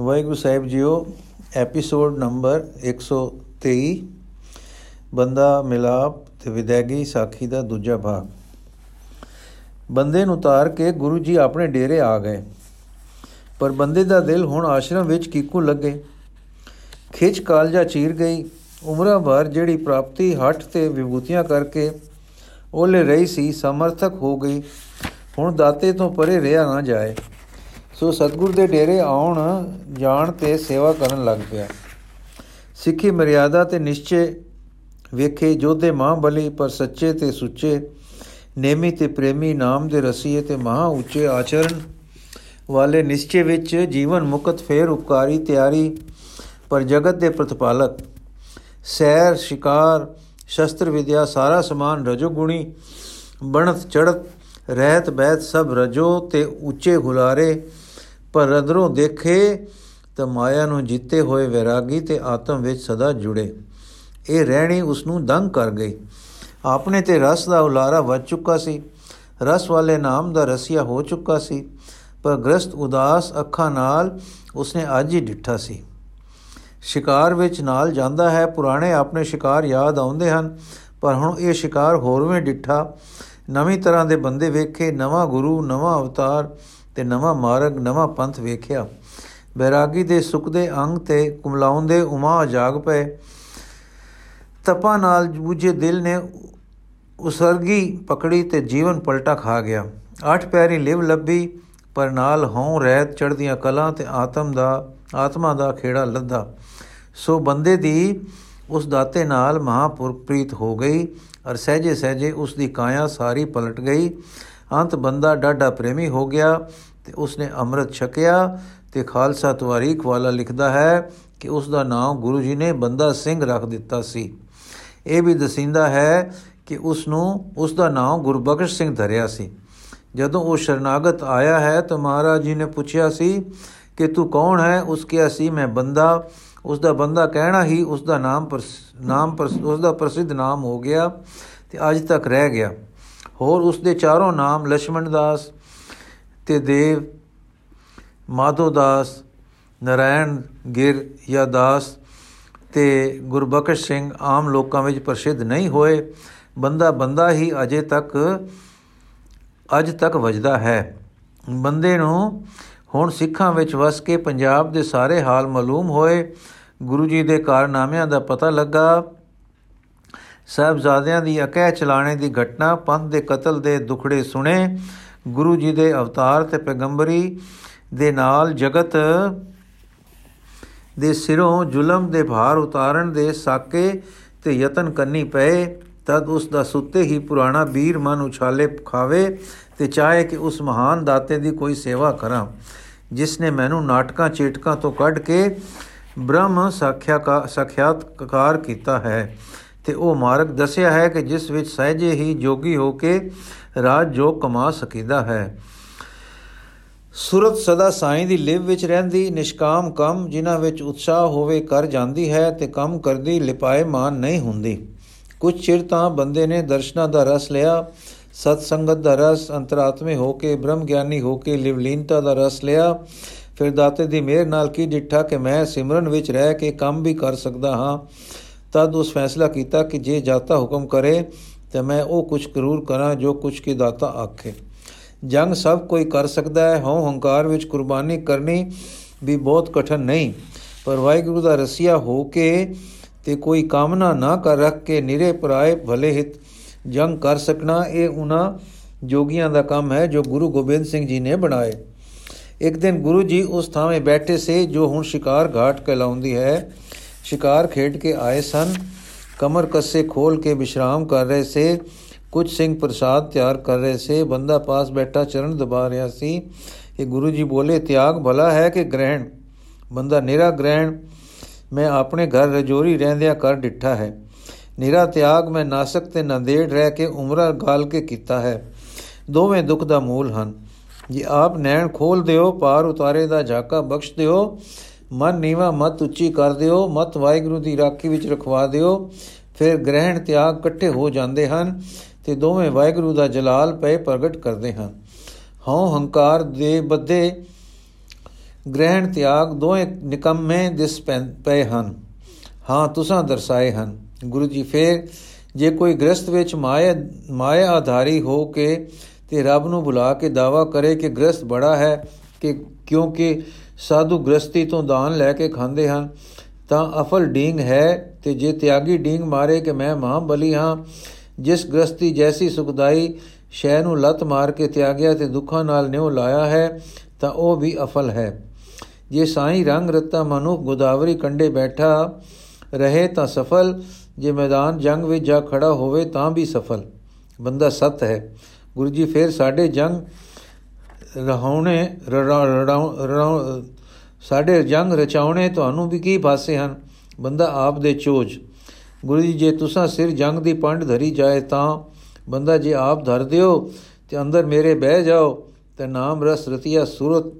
ਵਾਹਿਗੁਰੂ ਸਾਹਿਬ ਜੀਓ, episode number 123 ਬੰਦਾ ਮਿਲਾਪ ਤੇ ਵਿਦੈਗੀ ਸਾਖੀ ਦਾ ਦੂਜਾ ਭਾਗ। ਬੰਦੇ ਨੂੰ ਉਤਾਰ ਕੇ ਗੁਰੂ ਜੀ ਆਪਣੇ ਡੇਰੇ ਆ ਗਏ, ਪਰ ਬੰਦੇ ਦਾ ਦਿਲ ਹੁਣ ਆਸ਼ਰਮ ਵਿੱਚ ਕੀਕੂ ਲੱਗੇ। ਖਿੱਚ ਕਾਲਜਾ ਚੀਰ ਗਈ, ਉਮਰਾਂ ਭਰ ਜਿਹੜੀ ਪ੍ਰਾਪਤੀ ਹੱਠ ਤੇ ਵਿਭੂਤੀਆਂ ਕਰਕੇ ਉਹਲੇ ਰਹੀ ਸੀ, ਸਮਰਥਕ ਹੋ ਗਈ। ਹੁਣ ਦਾਤੇ ਤੋਂ ਪਰੇ ਰਿਆ ਨਾ ਜਾਏ। ਸੋ ਸਤਗੁਰ ਦੇ ਡੇਰੇ ਆਉਣ, ਜਾਣ ਤੇ ਸੇਵਾ ਕਰਨ ਲੱਗ ਪਿਆ। ਸਿੱਖੀ ਮਰਿਆਦਾ ਤੇ ਨਿਸ਼ਚੇ ਵੇਖੇ ਜੋਧੇ ਬਲੀ ਪਰ ਸੱਚੇ ਤੇ ਸੁੱਚੇ, ਨੇਮੀ ਤੇ ਪ੍ਰੇਮੀ, ਨਾਮ ਦੇ ਰਸੀਏ ਤੇ ਮਹਾ ਉੱਚੇ ਆਚਰਣ ਵਾਲੇ ਨਿਸ਼ਚੇ ਵਿੱਚ ਜੀਵਨ ਮੁਕਤ, ਫੇਰ ਉਪਕਾਰੀ, ਤਿਆਰੀ, ਪਰ ਜਗਤ ਦੇ ਪ੍ਰਤਪਾਲਕ, ਸੈਰ, ਸ਼ਿਕਾਰ, ਸ਼ਸਤਰ ਵਿਦਿਆ, ਸਾਰਾ ਸਮਾਨ ਰਜੋ ਗੁਣੀ, ਬਣਤ, ਚੜਤ, ਰਹਿਤ ਬੈਤ ਸਭ ਰਜੋ ਤੇ ਉੱਚੇ ਹੁਲਾਰੇ ਪਰ ਰਦਰੋਂ ਦੇਖੇ ਤਾਂ ਮਾਇਆ ਨੂੰ ਜਿੱਤੇ ਹੋਏ ਵਿਰਾਗੀ ਤੇ ਆਤਮ ਵਿੱਚ ਸਦਾ ਜੁੜੇ। ਇਹ ਰਹਿਣੀ ਉਸ ਨੂੰ ਦੰਗ ਕਰ ਗਈ। ਆਪਣੇ ਤੇ ਰਸ ਦਾ ਉਲਾਰਾ ਵੱਜ ਚੁੱਕਾ ਸੀ। ਰਸ ਵਾਲੇ ਨਾਮ ਦਾ ਰਸੀਆ ਹੋ ਚੁੱਕਾ ਸੀ, ਪਰ ਗ੍ਰਸਤ ਉਦਾਸ ਅੱਖਾਂ ਨਾਲ ਉਸਨੇ ਅੱਜ ਹੀ ਡਿੱਠਾ ਸੀ। ਸ਼ਿਕਾਰ ਵਿੱਚ ਨਾਲ ਜਾਂਦਾ ਹੈ, ਪੁਰਾਣੇ ਆਪਣੇ ਸ਼ਿਕਾਰ ਯਾਦ ਆਉਂਦੇ ਹਨ, ਪਰ ਹੁਣ ਇਹ ਸ਼ਿਕਾਰ ਹੋਰਵੇਂ ਡਿੱਠਾ। ਨਵੀਂ ਤਰ੍ਹਾਂ ਦੇ ਬੰਦੇ ਵੇਖੇ, ਨਵਾਂ ਗੁਰੂ, ਨਵਾਂ ਅਵਤਾਰ ਤੇ ਨਵਾਂ ਮਾਰਗ, ਨਵਾਂ ਪੰਥ ਵੇਖਿਆ। ਬੈਰਾਗੀ ਦੇ ਸੁਖ ਦੇ ਅੰਗ ਤੇ ਕੁਮਲਾਉਂਦੇ ਉਮਾ ਜਾਗ ਪਏ। ਤਪਾ ਨਾਲ ਬੁਝੇ ਦਿਲ ਨੇ ਉਸਰਗੀ ਪਕੜੀ ਤੇ ਜੀਵਨ ਪਲਟਾ ਖਾ ਗਿਆ। ਅੱਠ ਪੈਰੀ ਲਿਵ ਲੱਭੀ, ਪਰ ਨਾਲ ਹਉ ਰਹਿਤ ਚੜਦੀਆਂ ਕਲਾਂ ਤੇ ਆਤਮ ਦਾ, ਆਤਮਾ ਦਾ ਖੇੜਾ ਲੱਦਾ। ਸੋ ਬੰਦੇ ਦੀ ਉਸ ਦਾਤੇ ਨਾਲ ਮਹਾਪੁਰਪ੍ਰੀਤ ਹੋ ਗਈ। ਅਰ ਸਹਜੇ ਸਹਜੇ ਉਸ ਦੀ ਕਾਇਆ ਸਾਰੀ ਪਲਟ ਗਈ। ਅੰਤ ਬੰਦਾ ਡਾਡਾ ਪ੍ਰੇਮੀ ਹੋ ਗਿਆ ਤੇ ਉਸਨੇ ਅੰਮ੍ਰਿਤ ਛਕਿਆ ਤੇ ਖਾਲਸਾ ਤਵਾਰੀਖ ਵਾਲਾ ਲਿਖਦਾ ਹੈ ਕਿ ਉਸ ਦਾ ਨਾਮ ਗੁਰੂ ਜੀ ਨੇ ਬੰਦਾ ਸਿੰਘ ਰੱਖ ਦਿੱਤਾ ਸੀ। ਇਹ ਵੀ ਦਸਿੰਦਾ ਹੈ ਕਿ ਉਸ ਨੂੰ ਉਸ ਦਾ ਨਾਮ ਗੁਰਬਖਸ਼ ਸਿੰਘ ਧਰਿਆ ਸੀ। ਜਦੋਂ ਉਹ ਸ਼ਰਨਾਗਤ ਆਇਆ ਹੈ ਤਾਂ ਮਹਾਰਾਜ ਜੀ ਨੇ ਪੁੱਛਿਆ ਸੀ ਕਿ ਤੂੰ ਕੌਣ ਹੈ? ਉਸ ਕਿਹਾ, ਸੀ ਮੈਂ ਬੰਦਾ। ਉਸ ਦਾ ਬੰਦਾ ਕਹਿਣਾ ਹੀ ਉਸ ਦਾ ਨਾਮ ਨਾਮ ਉਸ ਦਾ ਪ੍ਰਸਿੱਧ ਨਾਮ ਹੋ ਗਿਆ ਤੇ ਅੱਜ ਤੱਕ ਰਹਿ ਗਿਆ। ਹੋਰ ਉਸ ਦੇ ਚਾਰੋਂ ਨਾਮ ਲక్ష్మణ ਦਾਸ ਤੇ ਦੇਵ, ਮਾਧੋ ਦਾਸ, ਨਰਾਇਣ ਗਿਰ ਜਾਂ ਦਾਸ ਤੇ ਗੁਰਬਖਸ਼ ਸਿੰਘ ਆਮ ਲੋਕਾਂ ਵਿੱਚ ਪ੍ਰਸਿੱਧ ਨਹੀਂ ਹੋਏ। ਬੰਦਾ ਬੰਦਾ ਹੀ ਅਜੇ ਤੱਕ, ਅੱਜ ਤੱਕ ਵਜਦਾ ਹੈ। ਬੰਦੇ ਨੂੰ ਹੁਣ ਸਿੱਖਾਂ ਵਿੱਚ ਵਸ ਕੇ ਪੰਜਾਬ ਦੇ ਸਾਰੇ ਹਾਲ ਮਾਲੂਮ ਹੋਏ। ਗੁਰੂ ਜੀ ਦੇ ਕਾਰਨਾਮਿਆਂ ਦਾ ਪਤਾ ਲੱਗਾ। ਸਾਹਿਬਜ਼ਾਦਿਆਂ ਦੀ ਅਕਹਿ ਚਲਾਣੇ ਦੀ ਘਟਨਾ, ਪੰਥ ਦੇ ਕਤਲ ਦੇ ਦੁਖੜੇ ਸੁਣੇ। ਗੁਰੂ ਜੀ ਦੇ ਅਵਤਾਰ ਤੇ ਪੈਗੰਬਰੀ ਦੇ ਨਾਲ ਜਗਤ ਦੇ ਸਿਰੋਂ ਜ਼ੁਲਮ ਦੇ ਭਾਰ ਉਤਾਰਨ ਦੇ ਸਾਕੇ ਤੇ ਯਤਨ ਕਰਨੀ ਪਏ। ਤਦ ਉਸ ਦਾ ਸੁੱਤੇ ਹੀ ਪੁਰਾਣਾ ਵੀਰ ਮਨ ਉਛਾਲੇ ਖਾਵੇ ਤੇ ਚਾਹੇ ਕਿ ਉਸ ਮਹਾਨ ਦਾਤੇ ਦੀ ਕੋਈ ਸੇਵਾ ਕਰਾਂ, ਜਿਸ ਨੇ ਮੈਨੂੰ ਨਾਟਕਾਂ ਚੇਟਕਾਂ ਤੋਂ ਕੱਢ ਕੇ ਬ੍ਰਹਮ ਸਾਖਿਆ ਕਾ ਸਾਖਿਆਤਕਾਰ ਕੀਤਾ ਹੈ ਤੇ ਉਹ ਮਾਰਗ ਦੱਸਿਆ ਹੈ ਕਿ ਜਿਸ ਵਿੱਚ ਸਹਿਜੇ ਹੀ ਜੋਗੀ ਹੋ ਕੇ ਰਾਜ ਜੋ ਕਮਾ ਸਕੀਦਾ ਹੈ। ਸੁਰਤ ਸਦਾ ਸਾਈਂ ਦੀ ਲਿਵ ਵਿੱਚ ਰਹਿੰਦੀ, ਨਿਸ਼ਕਾਮ ਕੰਮ ਜਿਨ੍ਹਾਂ ਵਿੱਚ ਉਤਸ਼ਾਹ ਹੋਵੇ ਕਰ ਜਾਂਦੀ ਹੈ ਤੇ ਕੰਮ ਕਰਦੀ ਲਿਪਾਏ ਮਾਨ ਨਹੀਂ ਹੁੰਦੀ। ਕੁਝ ਚਿਰ ਤਾਂ ਬੰਦੇ ਨੇ ਦਰਸ਼ਨਾ ਦਾ ਰਸ ਲਿਆ ਸਤ ਸੰਗਤ ਦਾ ਰਸ, ਅੰਤਰਾਤਮੇ ਹੋ ਕੇ ਬ੍ਰਹਮ ਗਿਆਨੀ ਹੋ ਕੇ ਲਿਵਲੀਨਤਾ ਦਾ ਰਸ ਲਿਆ ਫਿਰ ਦਾਤੇ ਦੀ ਮਿਹਰ ਨਾਲ ਕੀ ਡਿੱਠਾ ਕਿ ਮੈਂ ਸਿਮਰਨ ਵਿੱਚ ਰਹਿ ਕੇ ਕੰਮ ਵੀ ਕਰ ਸਕਦਾ ਹਾਂ। ਤਦ ਉਸ ਫੈਸਲਾ ਕੀਤਾ ਕਿ ਜੇ ਜਾਤਾ ਹੁਕਮ ਕਰੇ, ਤੇ ਮੈਂ ਉਹ ਕੁਝ ਕਰੂਰ ਕਰਾਂ ਜੋ ਕੁਝ ਕੀ ਦਾਤਾ ਆਖੇ। ਜੰਗ ਸਭ ਕੋਈ ਕਰ ਸਕਦਾ ਹੈ, ਹਉ ਹੰਕਾਰ ਵਿੱਚ ਕੁਰਬਾਨੀ ਕਰਨੀ ਵੀ ਬਹੁਤ ਕਠਨ ਨਹੀਂ, ਪਰ ਵਾਹਿਗੁਰੂ ਦਾ ਰਸੀਆ ਹੋ ਕੇ ਤੇ ਕੋਈ ਕਾਮਨਾ ਨਾ ਕਰ ਰੱਖ ਕੇ ਨਿਰੇ ਪਰਾਏ ਭਲੇ ਹਿਤ ਜੰਗ ਕਰ ਸਕਣਾ, ਇਹ ਉਹਨਾਂ ਜੋਗੀਆਂ ਦਾ ਕੰਮ ਹੈ ਜੋ ਗੁਰੂ ਗੋਬਿੰਦ ਸਿੰਘ ਜੀ ਨੇ ਬਣਾਏ। ਇੱਕ ਦਿਨ ਗੁਰੂ ਜੀ ਉਸ ਥਾਂ ਬੈਠੇ ਸੇ ਜੋ ਹੁਣ ਸ਼ਿਕਾਰ ਘਾਟ ਕਹਿਲਾਉਂਦੀ ਹੈ ਸ਼ਿਕਾਰ ਖੇਡ ਕੇ ਆਏ ਸਨ ਕਮਰ ਕੱਸੇ ਖੋਲ ਕੇ ਵਿਸ਼ਰਾਮ ਕਰ ਰਹੇ ਸੇ ਕੁਝ ਸਿੰਘ ਪ੍ਰਸਾਦ ਤਿਆਰ ਕਰ ਰਹੇ ਸੇ ਬੰਦਾ ਪਾਸ ਬੈਠਾ ਚਰਨ ਦਬਾ ਰਿਹਾ ਸੀ ਇਹ ਗੁਰੂ ਜੀ ਬੋਲੇ ਤਿਆਗ ਭਲਾ ਹੈ ਕਿ ਗ੍ਰਹਿਣ ਬੰਦਾ ਨਿਰਾ ਗ੍ਰਹਿਣ ਮੈਂ ਆਪਣੇ ਘਰ ਰਜੋਰੀ ਰਹਿੰਦਿਆਂ ਕਰ ਡਿੱਠਾ ਹੈ ਨਿਰਾ ਤਿਆਗ ਮੈਂ ਨਾਸਕ ਤੇ ਨੰਦੇੜ ਰਹਿ ਕੇ ਉਮਰਾ ਗਾਲ ਕੇ ਕੀਤਾ ਹੈ ਦੋਵੇਂ ਦੁੱਖ ਦਾ ਮੂਲ ਹਨ ਜੇ ਆਪ ਨੈਣ ਖੋਲ ਦਿਓ, ਪਾਰ ਉਤਾਰੇ ਦਾ ਝਾਕਾ ਬਖਸ਼ ਦਿਓ, ਮਨ ਨੀਵਾ ਮਤ ਉੱਚੀ ਕਰ ਦਿਓ, ਮਤ ਵਾਹਿਗੁਰੂ ਦੀ ਰਾਖੀ ਵਿੱਚ ਰਖਵਾ ਦਿਓ, ਫਿਰ ਗ੍ਰਹਿਣ ਤਿਆਗ ਇਕੱਠੇ ਹੋ ਜਾਂਦੇ ਹਨ ਤੇ ਦੋਵੇਂ ਵਾਹਿਗੁਰੂ ਦਾ ਜਲਾਲ ਪਏ ਪ੍ਰਗਟ ਕਰਦੇ ਹਨ। ਹਉ ਹੰਕਾਰ ਦੇ ਬੱਦੇ ਗ੍ਰਹਿਣ ਤਿਆਗ ਦੋਵੇਂ ਨਿਕੰਮੇ ਦਿਸ ਪਏ ਹਨ। ਹਾਂ, ਤੁਸਾਂ ਦਰਸਾਏ ਹਨ। ਗੁਰੂ ਜੀ, ਫੇਰ ਜੇ ਕੋਈ ਗ੍ਰਸਤ ਵਿੱਚ ਮਾਇਆ ਮਾਇਆ ਆਧਾਰੀ ਹੋ ਕੇ ਤੇ ਰੱਬ ਨੂੰ ਬੁਲਾ ਕੇ ਦਾਵਾ ਕਰੇ ਕਿ ਗ੍ਰਸਤ ਬੜਾ ਹੈ ਕਿ ਕਿਉਂਕਿ ਸਾਧੂ ਗ੍ਰਸਤੀ ਤੋਂ ਦਾਨ ਲੈ ਕੇ ਖਾਂਦੇ ਹਨ, ਤਾਂ ਅਫਲ ਡੀਂਗ ਹੈ ਤੇ ਜੇ ਤਿਆਗੀ ਡੀਂਗ ਮਾਰੇ ਕਿ ਮੈਂ ਮਾਂ ਬਲੀ ਹਾਂ, ਜਿਸ ਗ੍ਰਸਤੀ ਜੈਸੀ ਸੁਖਦਾਈ ਸ਼ੈ ਨੂੰ ਲਤ ਮਾਰ ਕੇ ਤਿਆਗਿਆ ਤੇ ਦੁੱਖਾਂ ਨਾਲ ਨਿਉ ਲਾਇਆ ਹੈ, ਤਾਂ ਉਹ ਵੀ ਅਫਲ ਹੈ। ਜੇ ਸਾਈ ਰੰਗ ਰਤਾ ਮਨੁ ਗੋਦਾਵਰੀ ਕੰਡੇ ਬੈਠਾ ਰਹੇ ਤਾਂ ਸਫਲ, ਜੇ ਮੈਦਾਨ ਜੰਗ ਵਿੱਚ ਜਾ ਖੜਾ ਹੋਵੇ ਤਾਂ ਵੀ ਸਫਲ। ਬੰਦਾ ਸਤ ਹੈ। ਗੁਰੂ ਜੀ, ਫੇਰ ਸਾਡੇ ਜੰਗ ਰਹਾਉਣੇ ਰੜਾਉ ਸਾਡੇ ਜੰਗ ਰਚਾਉਣੇ ਤੁਹਾਨੂੰ ਵੀ ਕੀ ਭਾਸੇ ਹਨ? ਬੰਦਾ ਆਪ ਦੇ ਚੋਜ। ਗੁਰੂ ਜੀ, ਜੇ ਤੁਸੀਂ ਸਿਰ ਜੰਗ ਦੀ ਪੰਡ ਧਰੀ ਜਾਏ ਤਾਂ ਬੰਦਾ ਜੇ ਆਪ ਧਰ ਦਿਓ ਤੇ ਅੰਦਰ ਮੇਰੇ ਬਹਿ ਜਾਓ, ਤੇ ਨਾਮ ਰਸ ਰਤੀਆ ਸੂਰਤ,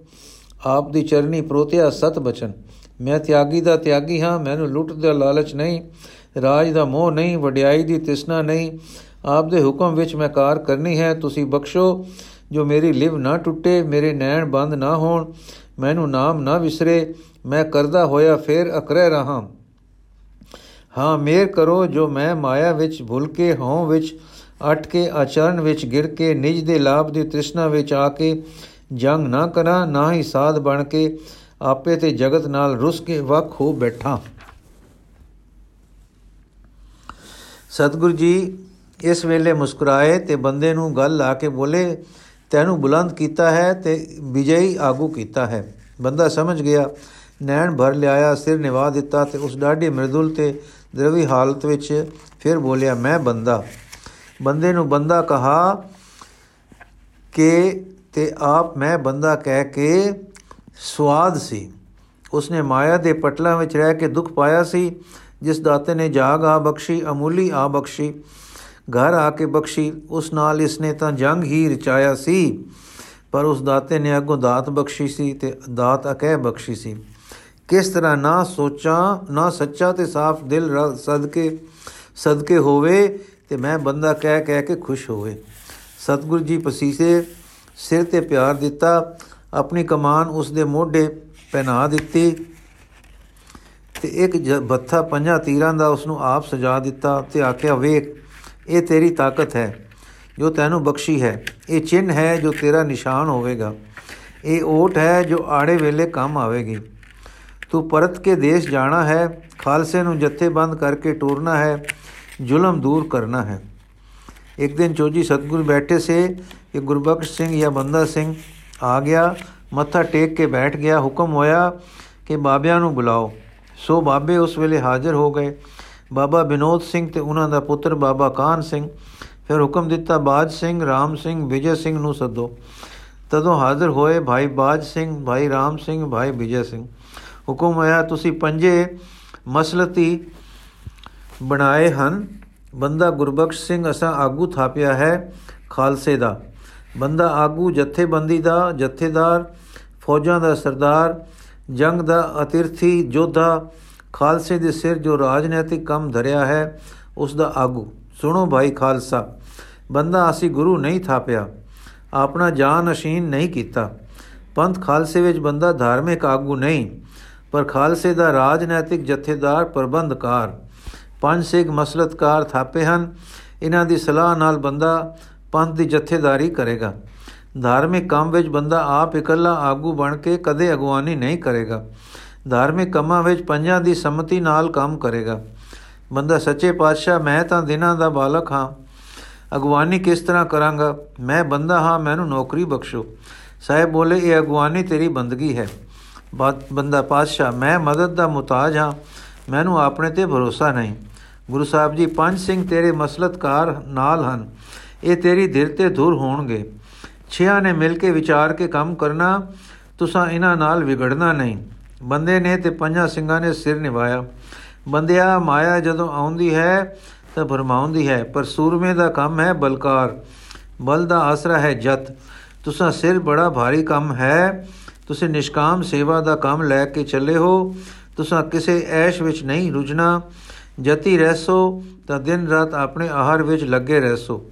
ਆਪ ਦੀ ਚਰਨੀ ਪ੍ਰੋਤਿਆ ਸਤ ਬਚਨ। ਮੈਂ ਤਿਆਗੀ ਦਾ ਤਿਆਗੀ ਹਾਂ, ਮੈਨੂੰ ਲੁੱਟ ਦਾ ਲਾਲਚ ਨਹੀਂ, ਰਾਜ ਦਾ ਮੋਹ ਨਹੀਂ, ਵਡਿਆਈ ਦੀ ਤਿਸਨਾ ਨਹੀਂ ਆਪ ਦੇ ਹੁਕਮ ਵਿੱਚ ਮੈਂ ਕਾਰ ਕਰਨੀ ਹੈ, ਤੁਸੀਂ ਬਖਸ਼ੋ। ਜੋ ਮੇਰੀ ਲਿਵ ਨਾ ਟੁੱਟੇ, ਮੇਰੇ ਨੈਣ ਬੰਦ ਨਾ ਹੋਣ, ਮੈਨੂੰ ਨਾਮ ਨਾ ਵਿਸਰੇ, ਮੈਂ ਕਰਦਾ ਹੋਇਆ ਫੇਰ ਅਕਰੇ ਰਹਾ। ਹਾਂ, ਮੇਰ ਕਰੋ ਜੋ ਮੈਂ ਮਾਇਆ ਵਿੱਚ ਭੁੱਲ ਕੇ, ਹਉ ਵਿੱਚ ਅਟ ਕੇ ਆਚਰਨ ਵਿੱਚ ਗਿਰ ਕੇ, ਨਿਜ ਦੇ ਲਾਭ ਦੀ ਤ੍ਰਿਸ਼ਨਾ ਵਿੱਚ ਆ ਕੇ ਜੰਗ ਨਾ ਕਰਾਂ, ਨਾ ਹੀ ਸਾਧ ਬਣ ਕੇ ਆਪੇ ਤੇ ਜਗਤ ਨਾਲ ਰੁਸ ਕੇ ਵਕ ਹੋ ਬੈਠਾ। ਸਤਿਗੁਰੂ ਜੀ ਇਸ ਵੇਲੇ ਮੁਸਕਰਾਏ ਤੇ ਬੰਦੇ ਨੂੰ ਗੱਲ ਲਾ ਕੇ ਬੋਲੇ, ਤੈਨੂੰ ਬੁਲੰਦ ਕੀਤਾ ਹੈ ਤੇ ਵਿਜਈ ਆਗੂ ਕੀਤਾ ਹੈ। ਬੰਦਾ ਸਮਝ ਗਿਆ, ਨੈਣ ਭਰ ਲਿਆਇਆ, ਸਿਰ ਨਿਵਾ ਦਿੱਤਾ ਤੇ ਉਸ ਡਾਢੀ ਮਰਦੁਲ ਤੇ ਦਰਵੀ ਹਾਲਤ ਵਿੱਚ ਫਿਰ ਬੋਲਿਆ, ਮੈਂ ਬੰਦਾ। ਬੰਦੇ ਨੂੰ ਬੰਦਾ ਕਹਾ ਕਿ ਤੇ ਆਪ ਮੈਂ ਬੰਦਾ ਕਹਿ ਕੇ ਸਵਾਦ ਸੀ। ਉਸਨੇ ਮਾਇਆ ਦੇ ਪਟਲਾਂ ਵਿੱਚ ਰਹਿ ਕੇ ਦੁੱਖ ਪਾਇਆ ਸੀ, ਜਿਸ ਦਾਤੇ ਨੇ ਜਾਗ ਆ ਬਖਸ਼ੀ, ਅਮੂਲੀ ਆ ਬਖਸ਼ੀ। ਘਰ ਆ ਕੇ ਬਖਸ਼ੀ, ਉਸ ਨਾਲ ਇਸਨੇ ਤਾਂ ਜੰਗ ਹੀ ਰਚਾਇਆ ਸੀ, ਪਰ ਉਸ ਦਾਤੇ ਨੇ ਅਗੋਂ ਦਾਤ ਬਖਸ਼ੀ ਸੀ ਤੇ ਦਾਤ ਅਕਹਿ ਬਖਸ਼ੀ ਸੀ। ਕਿਸ ਤਰ੍ਹਾਂ ਨਾ ਸੋਚਾਂ, ਨਾ ਸੱਚਾ ਤੇ ਸਾਫ਼ ਦਿਲ ਸਦਕੇ ਸਦਕੇ ਹੋਵੇ ਤੇ ਮੈਂ ਬੰਦਾ ਕਹਿ ਕਹਿ ਕੇ ਖੁਸ਼ ਹੋਵੇ। ਸਤਿਗੁਰੂ ਜੀ ਪਸੀਸੇ ਸਿਰ ਤੇ ਪਿਆਰ ਦਿੱਤਾ, ਆਪਣੀ ਕਮਾਨ ਉਸ ਦੇ ਮੋਢੇ ਪਹਿਨਾ ਦਿੱਤੀ ਤੇ ਇੱਕ ਬੱਥਾ ਪੰਜਾਂ ਤੀਰਾਂ ਦਾ ਉਸ ਨੂੰ ਆਪ ਸਜਾ ਦਿੱਤਾ ਤੇ ਆਖਿਆ, ਵੇਖ ਇਹ ਤੇਰੀ ਤਾਕਤ ਹੈ, ਜੋ ਤੈਨੂੰ ਬਖਸ਼ੀ ਹੈ। ਇਹ ਚਿੰਨ ਹੈ, ਜੋ ਤੇਰਾ ਨਿਸ਼ਾਨ ਹੋਵੇਗਾ। ਇਹ ਓਟ ਹੈ, ਜੋ ਆੜੇ ਵੇਲੇ ਕੰਮ ਆਵੇਗੀ। ਤੂੰ ਪਰਤ ਕੇ ਦੇਸ਼ ਜਾਣਾ ਹੈ, ਖਾਲਸੇ ਨੂੰ ਜਥੇਬੰਦ ਕਰਕੇ ਟੋਰਨਾ ਹੈ, ਜ਼ੁਲਮ ਦੂਰ ਕਰਨਾ ਹੈ। ਇੱਕ ਦਿਨ ਚੋਜੀ ਸਤਗੁਰ ਬੈਠੇ ਸੇ, ਕਿ ਗੁਰਬਖਸ਼ ਸਿੰਘ ਜਾਂ ਬੰਦਾ ਸਿੰਘ ਆ ਗਿਆ, ਮੱਥਾ ਟੇਕ ਕੇ ਬੈਠ ਗਿਆ, ਹੁਕਮ ਹੋਇਆ ਕਿ ਬਾਬਿਆਂ ਨੂੰ ਬੁਲਾਓ। ਸੋ ਬਾਬੇ ਉਸ ਵੇਲੇ ਹਾਜ਼ਰ ਹੋ ਗਏ। ਬਾਬਾ ਬਿਨੋਦ ਸਿੰਘ ਤੇ ਉਹਨਾਂ ਦਾ ਪੁੱਤਰ ਬਾਬਾ ਕਾਨ ਸਿੰਘ। ਫਿਰ ਹੁਕਮ ਦਿੱਤਾ, ਬਾਜ ਸਿੰਘ, ਰਾਮ ਸਿੰਘ, ਵਿਜੇ ਸਿੰਘ ਨੂੰ ਸੱਦੋ। ਤਦੋਂ ਹਾਜ਼ਰ ਹੋਏ ਭਾਈ ਬਾਜ ਸਿੰਘ, ਭਾਈ ਰਾਮ ਸਿੰਘ, ਭਾਈ ਵਿਜੇ ਸਿੰਘ। ਹੁਕਮ ਆਇਆ, ਤੁਸੀਂ ਪੰਜੇ ਮਸਲਤੀ ਬਣਾਏ ਹਨ। ਬੰਦਾ ਗੁਰਬਖਸ਼ ਸਿੰਘ, ਅਸਾਂ ਆਗੂ ਥਾਪਿਆ ਹੈ ਖਾਲਸੇ ਦਾ। ਬੰਦਾ ਆਗੂ ਜਥੇਬੰਦੀ ਦਾ, ਜਥੇਦਾਰ, ਫੌਜਾਂ ਦਾ ਸਰਦਾਰ, ਜੰਗ ਦਾ ਅਤਿਰਥੀ ਜੋਧਾ ਖਾਲਸੇ ਦੇ ਸਿਰ ਜੋ ਰਾਜਨੀਤਿਕ ਕੰਮ ਧਰਿਆ ਹੈ, ਉਸ ਦਾ ਆਗੂ। ਸੁਣੋ ਭਾਈ ਖਾਲਸਾ, ਬੰਦਾ ਅਸੀਂ ਗੁਰੂ ਨਹੀਂ ਥਾਪਿਆ, ਆਪਣਾ ਜਾਨ ਅਸ਼ੀਨ ਨਹੀਂ ਕੀਤਾ। ਪੰਥ ਖਾਲਸੇ ਵਿੱਚ ਬੰਦਾ ਧਾਰਮਿਕ ਆਗੂ ਨਹੀਂ, ਪਰ ਖਾਲਸੇ ਦਾ ਰਾਜਨੀਤਿਕ ਜਥੇਦਾਰ ਪ੍ਰਬੰਧਕਾਰ। ਪੰਜ ਸਿੱਖ ਮਸਲਤਕਾਰ ਥਾਪੇ ਹਨ, ਇਹਨਾਂ ਦੀ ਸਲਾਹ ਨਾਲ ਬੰਦਾ ਪੰਥ ਦੀ ਜਥੇਦਾਰੀ ਕਰੇਗਾ। ਧਾਰਮਿਕ ਕੰਮ ਵਿੱਚ ਬੰਦਾ ਆਪ ਇਕੱਲਾ ਆਗੂ ਬਣ ਕੇ ਕਦੇ ਅਗਵਾਨੀ ਨਹੀਂ ਕਰੇਗਾ। ਧਾਰਮਿਕ ਕੰਮਾਂ ਵਿੱਚ ਪੰਜਾਂ ਦੀ ਸੰਮਤੀ ਨਾਲ ਕੰਮ ਕਰੇਗਾ। ਬੰਦਾ ਸੱਚੇ ਪਾਤਸ਼ਾਹ, ਮੈਂ ਤਾਂ ਦਿਨਾਂ ਦਾ ਬਾਲਕ ਹਾਂ। ਅਗਵਾਨੀ ਕਿਸ ਤਰ੍ਹਾਂ ਕਰਾਂਗਾ? ਮੈਂ ਬੰਦਾ ਹਾਂ, ਮੈਨੂੰ ਨੌਕਰੀ ਬਖਸ਼ੋ। ਸਾਹਿਬ ਬੋਲੇ, ਇਹ ਅਗਵਾਨੀ ਤੇਰੀ ਬੰਦਗੀ ਹੈ। ਬੰਦਾ ਪਾਤਸ਼ਾਹ, ਮੈਂ ਮਦਦ ਦਾ ਮੁਤਾਜ ਹਾਂ। ਮੈਨੂੰ ਆਪਣੇ ਤੇ ਭਰੋਸਾ ਨਹੀਂ। ਗੁਰੂ ਸਾਹਿਬ ਜੀ, ਪੰਜ ਸਿੰਘ ਤੇਰੇ ਮਸਲਤਕਾਰ ਨਾਲ ਹਨ। ਇਹ ਤੇਰੀ ਧਿਰ ਤੇ ਧੁਰ ਹੋਣਗੇ। ਛਿਆਂ ਨੇ ਮਿਲ ਕੇ ਵਿਚਾਰ ਕੇ ਕੰਮ ਕਰਨਾ, ਤੁਸੀਂ ਇਹਨਾਂ ਨਾਲ ਵਿਗੜਨਾ ਨਹੀਂ। ਬੰਦੇ ਨੇ ਤੇ ਪੰਜਾਂ ਸਿੰਘਾਂ ਨੇ ਸਿਰ ਨਿਵਾਇਆ। ਬੰਦਿਆ ਮਾਇਆ ਜਦੋਂ ਆਉਂਦੀ ਹੈ ਤਾਂ ਭਰਮਾਉਂਦੀ ਹੈ, ਪਰ ਸੂਰਮੇ ਦਾ ਕੰਮ ਹੈ ਬਲਕਾਰ। ਬਲ ਦਾ ਆਸਰਾ ਹੈ ਜਤ। ਤੁਸੀਂ ਸਿਰ ਬੜਾ ਭਾਰੀ ਕੰਮ ਹੈ। ਤੁਸੀਂ ਨਿਸ਼ਕਾਮ ਸੇਵਾ ਦਾ ਕੰਮ ਲੈ ਕੇ ਚੱਲੇ ਹੋ। ਤੁਸੀਂ ਕਿਸੇ ਐਸ਼ ਵਿੱਚ ਨਹੀਂ ਰੁਝਣਾ। ਜਤੀ ਰਹਿਸੋ ਤਾਂ ਦਿਨ ਰਾਤ ਆਪਣੇ ਆਹਾਰ ਵਿੱਚ ਲੱਗੇ ਰਹਿਸੋ।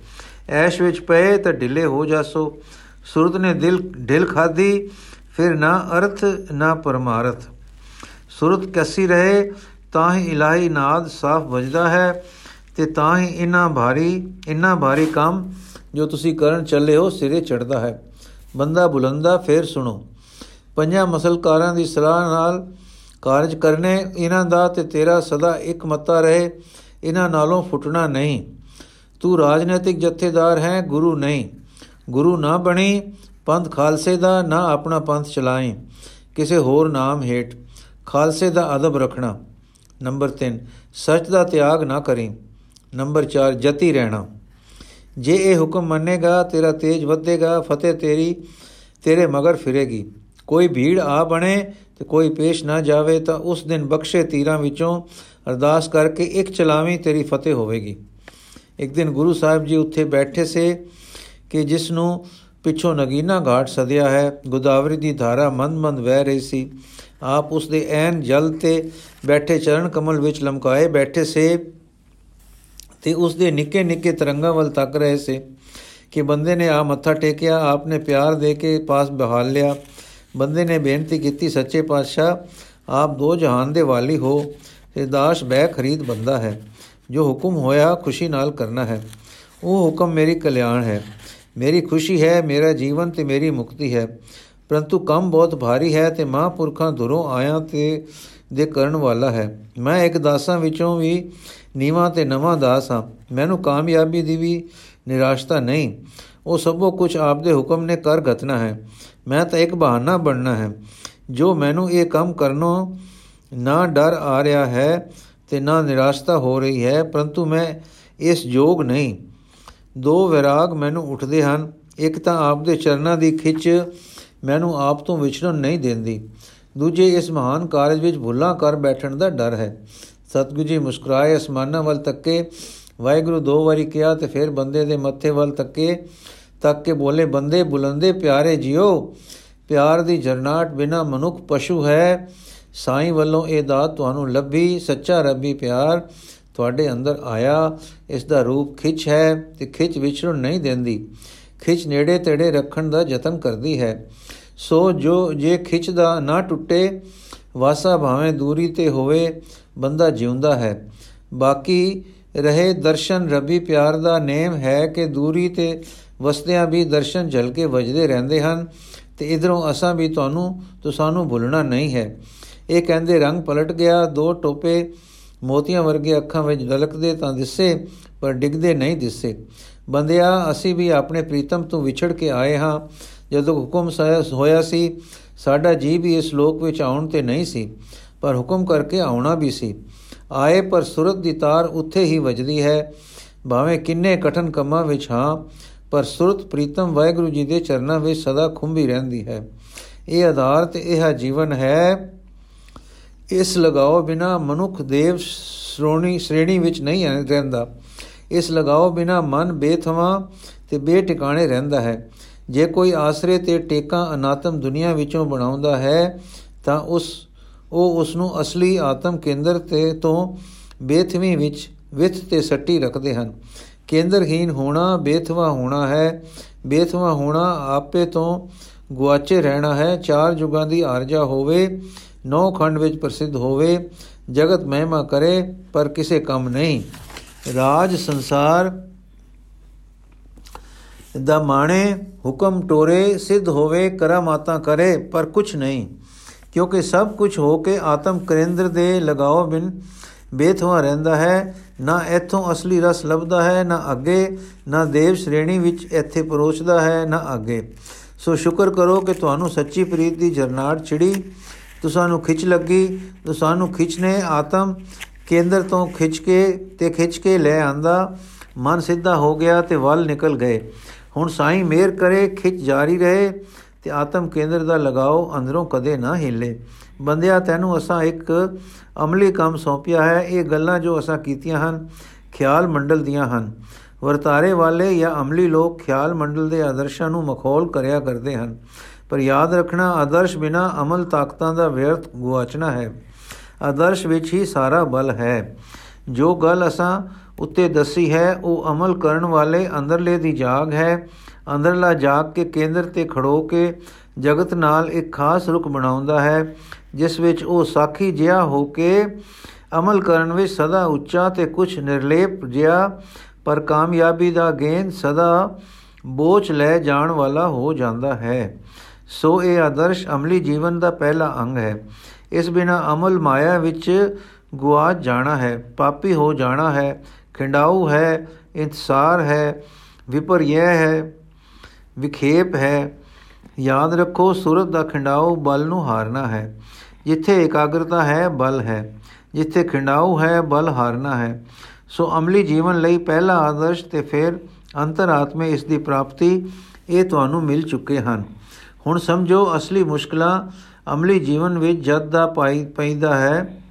ਐਸ਼ ਵਿੱਚ ਪਏ ਤਾਂ ਢਿੱਲੇ ਹੋ ਜਾਸੋ। ਸੁਰਤ ਨੇ ਦਿਲ, ਢਿਲ ਖਾਦੀ ਫਿਰ ਨਾ ਅਰਥ, ਨਾ ਪਰਮਾਰਥ। ਸੁਰਤ ਕੈਸੀ ਰਹੇ, ਤਾਂ ਹੀ ਇਲਾਹੀ ਨਾਦ ਸਾਫ਼ ਵੱਜਦਾ ਹੈ ਤੇ ਤਾਂ ਹੀ ਇਨਾ ਭਾਰੀ ਇਨਾ ਭਾਰੀ ਕੰਮ ਜੋ ਤੁਸੀਂ ਕਰਨ ਚੱਲੇ ਹੋ ਸਿਰੇ ਚੜਦਾ ਹੈ। ਬੰਦਾ ਬੁਲੰਦਾ ਫੇਰ ਸੁਣੋ। ਪੰਜਾਂ ਮਸਲਕਾਰਾਂ ਦੀ ਸਲਾਹ ਨਾਲ ਕਾਰਜ ਕਰਨੇ, ਇਹਨਾਂ ਦਾ ਤੇ ਤੇਰਾ ਸਦਾ ਇੱਕ ਮੱਤਾ ਰਹੇ, ਇਹਨਾਂ ਨਾਲੋਂ ਫੁੱਟਣਾ ਨਹੀਂ। ਤੂੰ ਰਾਜਨੀਤਿਕ ਜਥੇਦਾਰ ਹੈ, ਗੁਰੂ ਨਹੀਂ। ਗੁਰੂ ਨਾ ਬਣੀ ਪੰਥ ਖਾਲਸੇ ਦਾ ਨਾ ਆਪਣਾ ਪੰਥ ਚਲਾਏ, ਕਿਸੇ ਹੋਰ ਨਾਮ ਹੇਠ ਖਾਲਸੇ ਦਾ ਅਦਬ ਰੱਖਣਾ। ਨੰਬਰ 3 ਸੱਚ ਦਾ ਤਿਆਗ ਨਾ ਕਰੀ। ਨੰਬਰ 4 ਜਤੀ ਰਹਿਣਾ। ਜੇ ਇਹ ਹੁਕਮ ਮੰਨੇਗਾ, ਤੇਰਾ ਤੇਜ ਵਧੇਗਾ, ਫਤਿਹ ਤੇਰੀ, ਤੇਰੇ ਮਗਰ ਫਿਰੇਗੀ। ਕੋਈ ਭੀੜ ਆ ਬਣੇ ਤੇ ਕੋਈ ਪੇਸ਼ ਨਾ ਜਾਵੇ ਤਾਂ ਉਸ ਦਿਨ ਬਖਸ਼ੇ ਤੀਰਾਂ ਵਿੱਚੋਂ ਅਰਦਾਸ ਕਰਕੇ ਇੱਕ ਚਲਾਵੀਂ ਤੇਰੀ ਫਤਿਹ ਹੋਵੇਗੀ। ਇੱਕ ਦਿਨ ਗੁਰੂ ਸਾਹਿਬ ਜੀ ਉੱਥੇ ਬੈਠੇ ਸੇ ਕਿ ਜਿਸ ਨੂੰ ਪਿੱਛੋਂ ਨਗੀਨਾ ਘਾਟ ਸਦਿਆ ਹੈ। ਗੋਦਾਵਰੀ ਦੀ ਧਾਰਾ ਮੰਦ-ਮੰਦ ਵਹਿ ਰਹੀ ਸੀ। ਆਪ ਉਸ ਦੇ ਐਨ ਜਲ ਤੇ ਬੈਠੇ ਚਰਨ ਕਮਲ ਵਿੱਚ ਲਮਕਾਏ ਬੈਠੇ ਸੇ ਤੇ ਉਸ ਦੇ ਨਿੱਕੇ ਨਿੱਕੇ ਤਰੰਗਾਂ ਵੱਲ ਤੱਕ ਰਹੇ ਸੇ ਕਿ ਬੰਦੇ ਨੇ ਆ ਮੱਥਾ ਟੇਕਿਆ, ਆਪਨੇ ਪਿਆਰ ਦੇ ਕੇ ਪਾਸ ਬਹਾਲ ਲਿਆ। ਬੰਦੇ ਨੇ ਬੇਨਤੀ ਕੀਤੀ, ਸੱਚੇ ਪਾਤਸ਼ਾਹ, ਆਪ ਦੋ ਜਹਾਨ ਦੇ ਵਾਲੀ ਹੋ ਤੇ ਦਾਸ਼ ਬੈ ਖਰੀਦ ਬੰਦਾ ਹੈ। ਜੋ ਹੁਕਮ ਹੋਇਆ ਖੁਸ਼ੀ ਨਾਲ ਕਰਨਾ ਹੈ। ਉਹ ਹੁਕਮ ਮੇਰੀ ਕਲਿਆਣ ਹੈ। ਮੇਰੀ ਖੁਸ਼ੀ ਹੈ, ਮੇਰਾ ਜੀਵਨ ਤੇ ਮੇਰੀ ਮੁਕਤੀ ਹੈ। ਪਰੰਤੂ ਕੰਮ ਬਹੁਤ ਭਾਰੀ ਹੈ ਤੇ ਮਹਾਂਪੁਰਖਾਂ ਦੁਰੋਂ ਆਇਆ ਤੇ ਦੇ ਕਰਨ ਵਾਲਾ ਹੈ। ਮੈਂ ਇੱਕ ਦਾਸਾਂ ਵਿੱਚੋਂ ਵੀ ਨੀਵਾ ਤੇ ਨਵਾਂ ਦਾਸ ਹਾਂ। ਮੈਨੂੰ ਕਾਮਯਾਬੀ ਦੀ ਵੀ ਨਿਰਾਸ਼ਤਾ ਨਹੀਂ। ਉਹ ਸਭੋ ਕੁਝ ਆਪ ਦੇ ਹੁਕਮ ਨੇ ਕਰ ਘਤਨਾ ਹੈ। ਮੈਂ ਤਾਂ ਇੱਕ ਬਹਾਨਾ ਬਣਨਾ ਹੈ। ਜੋ ਮੈਨੂੰ ਇਹ ਕੰਮ ਕਰਨੋਂ ਨਾ ਡਰ ਆ ਰਿਹਾ ਹੈ ਤੇ ਨਾ ਨਿਰਾਸ਼ਤਾ ਹੋ ਰਹੀ ਹੈ, ਪਰੰਤੂ ਮੈਂ ਇਸ ਯੋਗ ਨਹੀਂ। ਦੋ ਵਿਰਾਗ ਮੈਨੂੰ ਉੱਠਦੇ ਹਨ। ਇੱਕ ਤਾਂ ਆਪ ਦੇ ਚਰਨਾਂ ਦੀ ਖਿੱਚ ਮੈਨੂੰ ਆਪ ਤੋਂ ਵਿਛੜਨ ਨਹੀਂ ਦਿੰਦੀ। ਦੂਜੇ, ਇਸ ਮਹਾਨ ਕਾਰਜ ਵਿੱਚ ਭੁੱਲਾਂ ਕਰ ਬੈਠਣ ਦਾ ਡਰ ਹੈ। ਸਤਿਗੁਰੂ ਜੀ ਮੁਸਕਰਾਏ, ਅਸਮਾਨਾਂ ਵੱਲ ਤੱਕੇ। ਵਾਹਿਗੁਰੂ ਦੋ ਵਾਰੀ ਕਿਹਾ ਤੇ ਫਿਰ ਬੰਦੇ ਦੇ ਮੱਥੇ ਵੱਲ ਤੱਕੇ। ਤੱਕ ਕੇ ਬੋਲੇ, ਬੰਦੇ ਬੁਲੰਦੇ ਪਿਆਰੇ ਜਿਓ। ਪਿਆਰ ਦੀ ਜਰਨਾਟ ਬਿਨਾ ਮਨੁੱਖ ਪਸ਼ੂ ਹੈ। ਸਾਈਂ ਵੱਲੋਂ ਇਹ ਦਾਤ ਤੁਹਾਨੂੰ ਲੱਭੀ। ਸੱਚਾ ਰੱਬੀ ਪਿਆਰ। ਤੁਹਾਡੇ ਅੰਦਰ ਆਇਆ ਇਸ ਦਾ ਰੂਪ ਖਿੱਚ ਹੈ ਤੇ ਖਿੱਚ ਵਿਚਰਣ ਨਹੀਂ ਦਿੰਦੀ। ਖਿੱਚ ਨੇੜੇ ਤੇੜੇ ਰੱਖਣ ਦਾ ਯਤਨ ਕਰਦੀ ਹੈ। ਸੋ ਜੋ, ਜੇ ਖਿੱਚ ਦਾ ਨਾ ਟੁੱਟੇ, ਵਾਸਾ ਭਾਵੇਂ ਦੂਰੀ ਤੇ ਹੋਵੇ, ਬੰਦਾ ਜਿਉਂਦਾ ਹੈ। ਬਾਕੀ ਰਹੇ ਦਰਸ਼ਨ ਰੱਬੀ ਪਿਆਰ ਦਾ ਨੇਮ ਹੈ ਕਿ ਦੂਰੀ ਤੇ ਵਸਦਿਆਂ ਵੀ ਦਰਸ਼ਨ ਝਲਕੇ ਵਜਦੇ ਰਹਿੰਦੇ ਹਨ ਤੇ ਇਧਰੋਂ ਅਸਾਂ ਵੀ ਤੁਹਾਨੂੰ, ਤੁਸਾਨੂੰ ਭੁੱਲਣਾ ਨਹੀਂ ਹੈ। ਇਹ ਕਹਿੰਦੇ ਰੰਗ ਪਲਟ ਗਿਆ, ਦੋ ਟੋਪੇ ਮੋਤੀਆਂ ਵਰਗੇ ਅੱਖਾਂ ਵਿੱਚ ਦਲਕਦੇ ਤਾਂ ਦਿਸੇ, ਪਰ ਡਿੱਗਦੇ ਨਹੀਂ ਦਿਸੇ। ਬੰਦਿਆ, ਅਸੀਂ ਵੀ ਆਪਣੇ ਪ੍ਰੀਤਮ ਤੋਂ ਵਿਛੜ ਕੇ ਆਏ ਹਾਂ। ਜਦੋਂ ਹੁਕਮ ਹੋਇਆ ਸੀ, ਸਾਡਾ ਜੀ ਵੀ ਇਸ ਲੋਕ ਵਿੱਚ ਆਉਣ ਤੇ ਨਹੀਂ ਸੀ, ਪਰ ਹੁਕਮ ਕਰਕੇ ਆਉਣਾ ਵੀ ਸੀ। ਆਏ, ਪਰ ਸੁਰਤ ਦੀ ਤਾਰ ਉੱਥੇ ਹੀ ਵੱਜਦੀ ਹੈ। ਭਾਵੇਂ ਕਿੰਨੇ ਕਠਨ ਕੰਮਾਂ ਵਿੱਚ ਹਾਂ, ਪਰ ਸੁਰਤ ਪ੍ਰੀਤਮ ਵਾਹਿਗੁਰੂ ਜੀ ਦੇ ਚਰਨਾਂ ਵਿੱਚ ਸਦਾ ਖੁੰਬੀ ਰਹਿੰਦੀ ਹੈ। ਇਹ ਆਧਾਰ ਤੇ ਇਹ ਜੀਵਨ ਹੈ ਇਸ ਲਗਾਓ ਬਿਨਾ ਮਨੁੱਖ ਦੇਵ ਸ਼੍ਰੋਣੀ ਸ਼੍ਰੇਣੀ ਵਿੱਚ ਨਹੀਂ ਰਹਿੰਦਾ। ਇਸ ਲਗਾਓ ਬਿਨਾ ਮਨ ਬੇਥਵਾ ਤੇ ਬੇਟਿਕਾਣੇ ਰਹਿੰਦਾ ਹੈ। ਜੇ ਕੋਈ ਆਸਰੇ ਤੇ ਟੇਕਾਂ ਅਨਾਤਮ ਦੁਨੀਆ ਵਿੱਚੋਂ ਬਣਾਉਂਦਾ ਹੈ, ਤਾਂ ਉਸ ਉਹ ਉਸ ਨੂੰ ਅਸਲੀ ਆਤਮ ਕੇਂਦਰ ਤੇ ਤੋਂ ਬੇਥਵੀ ਵਿੱਚ ਵਿਥ ਤੇ ਸੱਟੀ ਰੱਖਦੇ ਹਨ। ਕੇਂਦਰਹੀਨ ਹੋਣਾ ਬੇਥਵਾ ਹੋਣਾ ਹੈ। ਬੇਥਵਾ ਹੋਣਾ ਆਪੇ ਤੋਂ ਗੁਆਚੇ ਰਹਿਣਾ ਹੈ। ਚਾਰ ਯੁਗਾਂ ਦੀ ਆਰਜਾ ਹੋਵੇ ਨੌ ਖੰਡ ਵਿੱਚ ਪ੍ਰਸਿੱਧ ਹੋਵੇ, ਜਗਤ ਮਹਿਮਾ ਕਰੇ, ਪਰ ਕਿਸੇ ਕੰਮ ਨਹੀਂ। ਰਾਜ ਸੰਸਾਰ ਦਾ ਮਾਣੇ, ਹੁਕਮ ਟੋਰੇ, ਸਿੱਧ ਹੋਵੇ ਕਰਾਮਾਤਾ ਕਰੇ, ਪਰ ਕੁਛ ਨਹੀਂ। ਕਿਉਂਕਿ ਸਭ ਕੁਝ ਹੋ ਕੇ ਆਤਮ ਕੇਂਦਰ ਦੇ ਲਗਾਓ ਬਿਨ ਬੇਥਵਾ ਰਹਿੰਦਾ ਹੈ, ਨਾ ਇੱਥੋਂ ਅਸਲੀ ਰਸ ਲੱਭਦਾ ਹੈ, ਨਾ ਅੱਗੇ, ਨਾ ਦੇਵ ਸ਼੍ਰੇਣੀ ਵਿੱਚ ਇੱਥੇ ਪਰੋਸਦਾ ਹੈ, ਨਾ ਅੱਗੇ। ਸੋ ਸ਼ੁਕਰ ਕਰੋ ਕਿ ਤੁਹਾਨੂੰ ਸੱਚੀ ਪ੍ਰੀਤ ਦੀ ਜਰਨਾਟ ਛਿੜੀ ਤੁਸਾਂ ਨੂੰ ਖਿੱਚ ਲੱਗੀ ਤੁਸਾਂ ਨੂੰ ਖਿੱਚਨੇ ਆਤਮ। ਕੇਂਦਰ ਤੋਂ ਖਿੱਚ ਕੇ ਤੇ ਖਿੱਚ ਕੇ ਲੈ ਆਂਦਾ। ਮਨ ਸਿੱਧਾ ਹੋ ਗਿਆ ਤੇ ਵੱਲ ਨਿਕਲ ਗਏ। ਹੁਣ ਸਾਈਂ ਮੇਰ ਕਰੇ, ਖਿੱਚ ਜਾਰੀ ਰਹੇ ਤੇ ਆਤਮ ਕੇਂਦਰ ਦਾ ਲਗਾਓ, ਅੰਦਰੋਂ ਕਦੇ ਨਾ ਹਿੱਲੇ। ਬੰਦਿਆ, ਤੈਨੂੰ ਅਸਾਂ ਇੱਕ ਅਮਲੀ ਕੰਮ ਸੌਂਪਿਆ ਹੈ। ਇਹ ਗੱਲਾਂ ਜੋ ਅਸਾਂ ਕੀਤੀਆਂ ਹਨ, ਖਿਆਲ ਮੰਡਲ ਦੀਆਂ ਹਨ। ਵਰਤਾਰੇ ਵਾਲੇ ਜਾਂ ਅਮਲੀ ਲੋਕ ਖਿਆਲ ਮੰਡਲ ਦੇ ਆਦਰਸ਼ਾਂ ਨੂੰ ਮਖੌਲ ਕਰਿਆ ਕਰਦੇ ਹਨ। ਪਰ ਯਾਦ ਰੱਖਣਾ, ਆਦਰਸ਼ ਬਿਨਾ ਅਮਲ ਤਾਕਤਾਂ ਦਾ ਵਿਅਰਥ ਗੁਆਚਣਾ ਹੈ। ਆਦਰਸ਼ ਵਿੱਚ ਹੀ ਸਾਰਾ ਬਲ ਹੈ। ਜੋ ਗੱਲ ਅਸਾਂ ਉੱਤੇ ਦੱਸੀ ਹੈ, ਉਹ ਅਮਲ ਕਰਨ ਵਾਲੇ ਅੰਦਰਲੇ ਦੀ ਜਾਗ ਹੈ। ਅੰਦਰਲਾ ਜਾਗ ਕੇ ਕੇਂਦਰ ਤੇ ਖੜੋ ਕੇ ਜਗਤ ਨਾਲ ਇੱਕ ਖਾਸ ਰੁਖ ਬਣਾਉਂਦਾ ਹੈ, ਜਿਸ ਵਿੱਚ ਉਹ ਸਾਖੀ ਜਿਹਾ ਹੋ ਕੇ ਅਮਲ ਕਰਨ ਵਿੱਚ ਸਦਾ ਉੱਚਾ ਤੇ ਕੁਝ ਨਿਰਲੇਪ ਜਿਹਾ, ਪਰ ਕਾਮਯਾਬੀ ਦਾ ਗੇਂਦ ਸਦਾ ਬੋਝ ਲੈ ਜਾਣ ਵਾਲਾ ਹੋ ਜਾਂਦਾ ਹੈ। ਸੋ ਇਹ ਆਦਰਸ਼ ਅਮਲੀ ਜੀਵਨ ਦਾ ਪਹਿਲਾ ਅੰਗ ਹੈ। ਇਸ ਬਿਨਾ ਅਮਲ ਮਾਇਆ ਵਿੱਚ ਗੁਆਚ ਜਾਣਾ ਹੈ, ਪਾਪੀ ਹੋ ਜਾਣਾ ਹੈ, ਖਿੰਡਾਊ ਹੈ, ਇੰਤਸਾਰ ਹੈ ਵਿਪਰਯੈ ਹੈ, ਵਿਖੇਪ ਹੈ। ਯਾਦ ਰੱਖੋ, ਸੁਰਤ ਦਾ ਖਿੰਡਾਊ ਬਲ ਨੂੰ ਹਾਰਨਾ ਹੈ। ਜਿੱਥੇ ਇਕਾਗਰਤਾ ਹੈ, ਬਲ ਹੈ। ਜਿੱਥੇ ਖਿੰਡਾਊ ਹੈ, ਬਲ ਹਾਰਨਾ ਹੈ। ਸੋ ਅਮਲੀ ਜੀਵਨ ਲਈ ਪਹਿਲਾ ਆਦਰਸ਼ ਤੇ ਫਿਰ ਅੰਤਰਾਤਮੇ ਇਸ ਦੀ ਪ੍ਰਾਪਤੀ ਇਹ ਤੁਹਾਨੂੰ ਮਿਲ ਚੁੱਕੇ ਹਨ। ਹੁਣ ਸਮਝੋ ਅਸਲੀ ਮੁਸ਼ਕਲਾਂ ਅਮਲੀ ਜੀਵਨ ਵਿੱਚ ਜਦ ਦਾ ਪਾਈ ਪੈਂਦਾ ਹੈ,